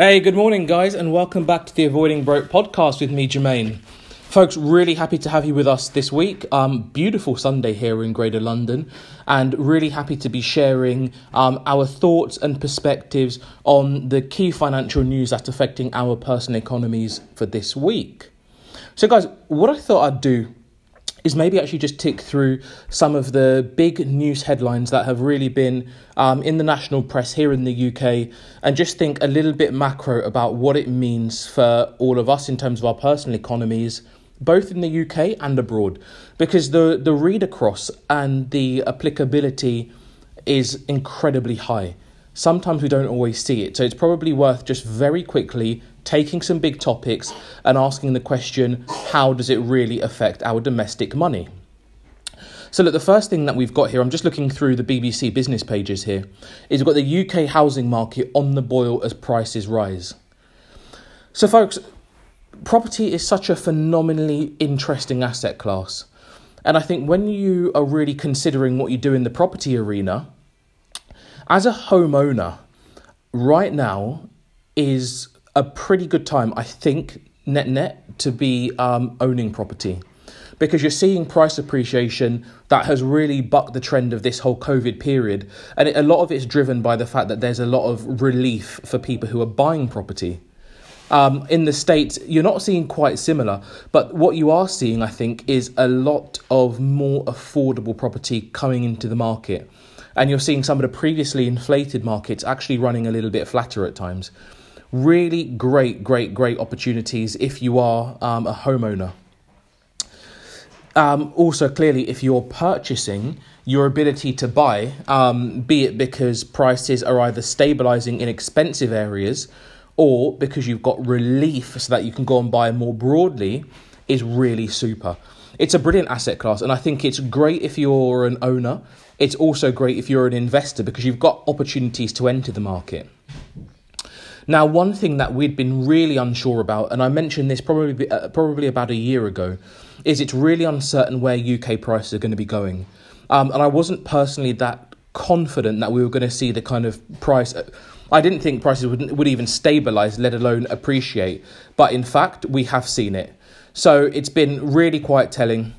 Hey, good morning, guys, and welcome back to the Avoiding Broke podcast with me, Jamain. Folks, really happy to have you with us this week. Um, beautiful Sunday here in Greater London, and really happy to be sharing um, our thoughts and perspectives on the key financial news that's affecting our personal economies for this week. So, guys, what I thought I'd do is maybe actually just tick through some of the big news headlines that have really been um, in the national press here in the UK and just think a little bit macro about what it means for all of us in terms of our personal economies, both in the UK and abroad. Because the, the read across and the applicability is incredibly high. Sometimes we don't always see it. So it's probably worth just very quickly taking some big topics and asking the question how does it really affect our domestic money? So, look, the first thing that we've got here, I'm just looking through the BBC business pages here, is we've got the UK housing market on the boil as prices rise. So, folks, property is such a phenomenally interesting asset class. And I think when you are really considering what you do in the property arena, as a homeowner, right now is a pretty good time, I think, net net, to be um, owning property. Because you're seeing price appreciation that has really bucked the trend of this whole COVID period. And it, a lot of it's driven by the fact that there's a lot of relief for people who are buying property. Um, in the States, you're not seeing quite similar, but what you are seeing, I think, is a lot of more affordable property coming into the market. And you're seeing some of the previously inflated markets actually running a little bit flatter at times. Really great, great, great opportunities if you are um, a homeowner. Um, also, clearly, if you're purchasing, your ability to buy, um, be it because prices are either stabilizing in expensive areas or because you've got relief so that you can go and buy more broadly, is really super. It's a brilliant asset class, and I think it's great if you're an owner. It's also great if you're an investor because you've got opportunities to enter the market. Now, one thing that we'd been really unsure about, and I mentioned this probably uh, probably about a year ago, is it's really uncertain where UK prices are going to be going. Um, and I wasn't personally that confident that we were going to see the kind of price. Uh, I didn't think prices would would even stabilize, let alone appreciate. But in fact, we have seen it. So it's been really quite telling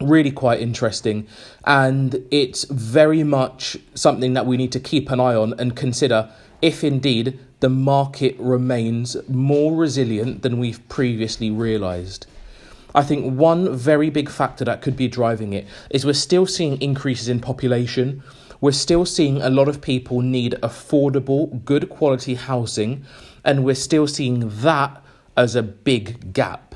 really quite interesting and it's very much something that we need to keep an eye on and consider if indeed the market remains more resilient than we've previously realised. I think one very big factor that could be driving it is we're still seeing increases in population. We're still seeing a lot of people need affordable, good quality housing, and we're still seeing that as a big gap.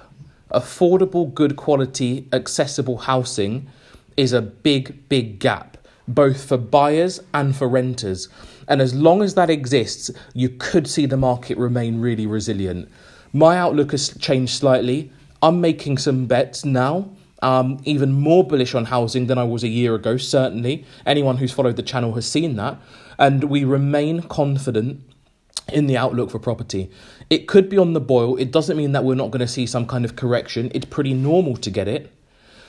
Affordable, good quality, accessible housing is a big, big gap, both for buyers and for renters. And as long as that exists, you could see the market remain really resilient. My outlook has changed slightly. I'm making some bets now. Um, even more bullish on housing than I was a year ago, certainly. Anyone who's followed the channel has seen that. And we remain confident in the outlook for property. It could be on the boil. It doesn't mean that we're not going to see some kind of correction. It's pretty normal to get it.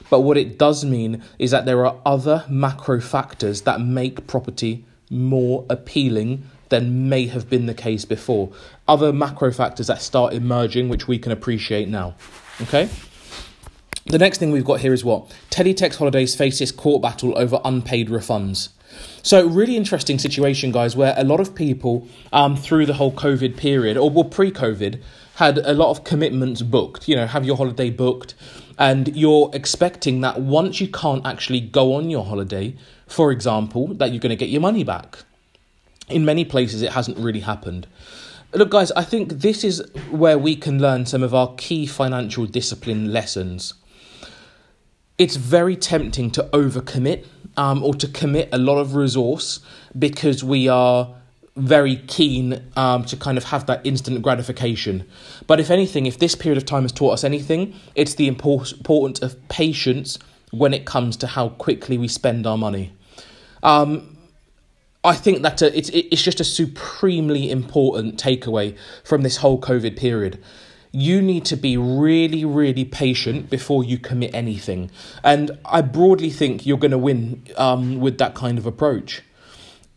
But what it does mean is that there are other macro factors that make property more appealing than may have been the case before. Other macro factors that start emerging, which we can appreciate now. Okay? The next thing we've got here is what? Teletext Holidays faces court battle over unpaid refunds. So, really interesting situation, guys, where a lot of people um, through the whole COVID period, or well, pre COVID, had a lot of commitments booked. You know, have your holiday booked, and you're expecting that once you can't actually go on your holiday, for example, that you're going to get your money back. In many places, it hasn't really happened. Look, guys, I think this is where we can learn some of our key financial discipline lessons. It's very tempting to overcommit um, or to commit a lot of resource because we are very keen um, to kind of have that instant gratification. But if anything, if this period of time has taught us anything, it's the importance of patience when it comes to how quickly we spend our money. Um, I think that uh, it's it's just a supremely important takeaway from this whole COVID period. You need to be really, really patient before you commit anything, and I broadly think you're going to win um, with that kind of approach.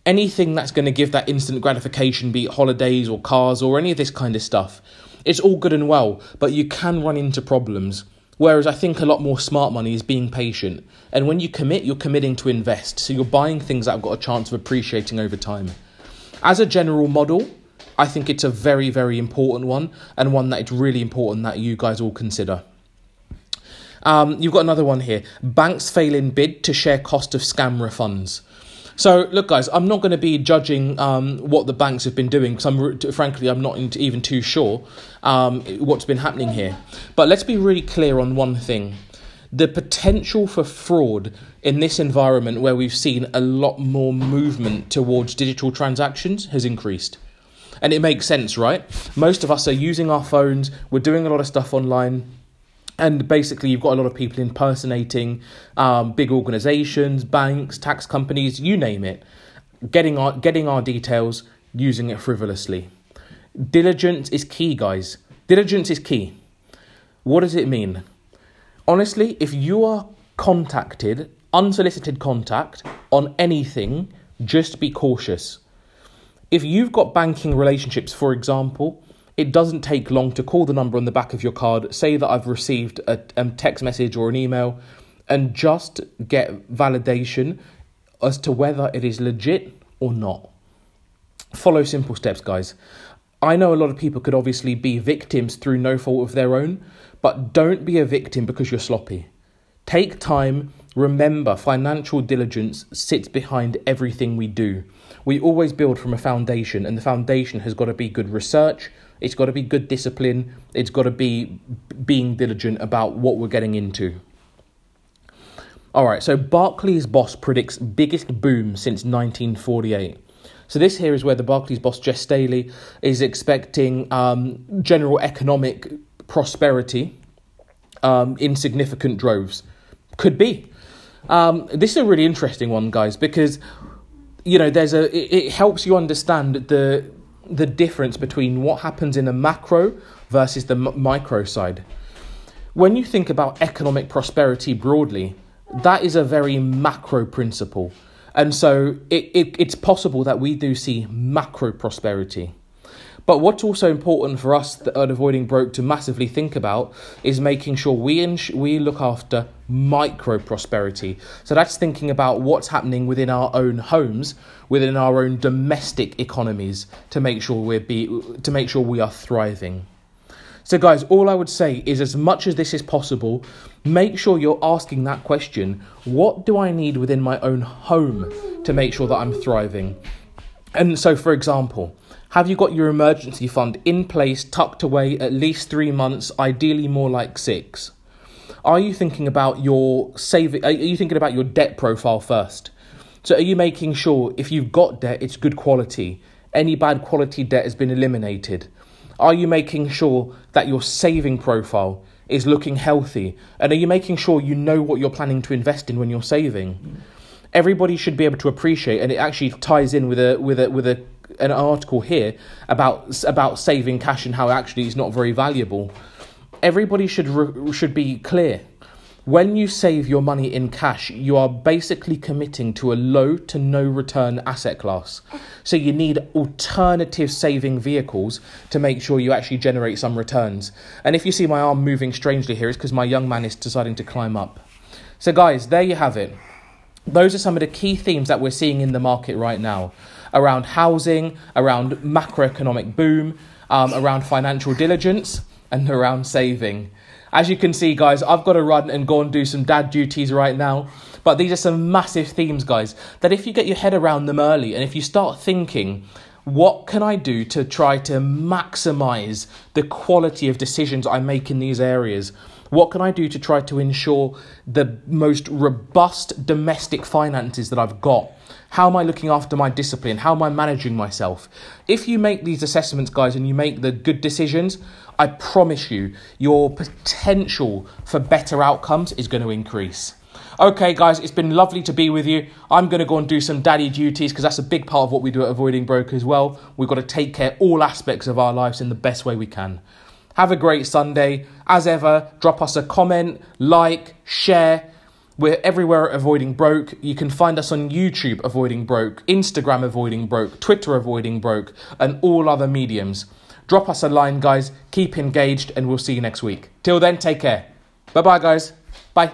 Anything that's going to give that instant gratification, be it holidays or cars or any of this kind of stuff, it's all good and well, but you can run into problems. Whereas I think a lot more smart money is being patient. And when you commit, you're committing to invest. So you're buying things that have got a chance of appreciating over time. As a general model, I think it's a very, very important one and one that it's really important that you guys all consider. Um, you've got another one here. Banks fail in bid to share cost of scam refunds. So, look, guys, I'm not going to be judging um, what the banks have been doing because I'm frankly I'm not even too sure um, what's been happening here. But let's be really clear on one thing: the potential for fraud in this environment, where we've seen a lot more movement towards digital transactions, has increased. And it makes sense, right? Most of us are using our phones. We're doing a lot of stuff online and basically you've got a lot of people impersonating um, big organizations banks tax companies you name it. Getting our getting our details using it frivolously. Diligence is key guys. Diligence is key. What does it mean? Honestly if you are contacted unsolicited contact on anything just be cautious. If you've got banking relationships for example it doesn't take long to call the number on the back of your card, say that I've received a, a text message or an email, and just get validation as to whether it is legit or not. Follow simple steps, guys. I know a lot of people could obviously be victims through no fault of their own, but don't be a victim because you're sloppy. Take time. Remember, financial diligence sits behind everything we do. We always build from a foundation, and the foundation has got to be good research, it's got to be good discipline. It's got to be being diligent about what we're getting into. All right, so Barclays boss predicts biggest boom since 1948. So this here is where the Barclays boss Jes Staley is expecting um, general economic prosperity um, in significant droves. Could be. Um, this is a really interesting one, guys, because you know there's a it, it helps you understand the the difference between what happens in a macro versus the m- micro side. When you think about economic prosperity broadly, that is a very macro principle. And so it, it, it's possible that we do see macro prosperity. But what's also important for us at Avoiding Broke to massively think about is making sure we ins- we look after micro prosperity. So that's thinking about what's happening within our own homes, within our own domestic economies, to make sure we're be to make sure we are thriving. So, guys, all I would say is as much as this is possible, make sure you're asking that question what do I need within my own home to make sure that I'm thriving? And so, for example, have you got your emergency fund in place, tucked away at least three months, ideally more like six? Are you thinking about your saving? Are you thinking about your debt profile first? So, are you making sure if you've got debt, it's good quality? Any bad quality debt has been eliminated? Are you making sure that your saving profile is looking healthy? And are you making sure you know what you're planning to invest in when you're saving? Everybody should be able to appreciate, and it actually ties in with a with a with a an article here about about saving cash and how actually it's not very valuable. Everybody should re- should be clear. When you save your money in cash, you are basically committing to a low to no return asset class. So you need alternative saving vehicles to make sure you actually generate some returns. And if you see my arm moving strangely here, it's because my young man is deciding to climb up. So, guys, there you have it. Those are some of the key themes that we're seeing in the market right now around housing, around macroeconomic boom, um, around financial diligence, and around saving. As you can see, guys, I've got to run and go and do some dad duties right now. But these are some massive themes, guys, that if you get your head around them early and if you start thinking, what can I do to try to maximize the quality of decisions I make in these areas? What can I do to try to ensure the most robust domestic finances that I've got? How am I looking after my discipline? How am I managing myself? If you make these assessments, guys, and you make the good decisions, I promise you, your potential for better outcomes is going to increase. Okay, guys, it's been lovely to be with you. I'm going to go and do some daddy duties because that's a big part of what we do at Avoiding Broke as well. We've got to take care all aspects of our lives in the best way we can. Have a great Sunday. As ever, drop us a comment, like, share, We're everywhere at Avoiding Broke. You can find us on YouTube, Avoiding Broke, Instagram, Avoiding Broke, Twitter, Avoiding Broke, and all other mediums. Drop us a line, guys. Keep engaged, and we'll see you next week. Till then, take care. Bye bye, guys. Bye.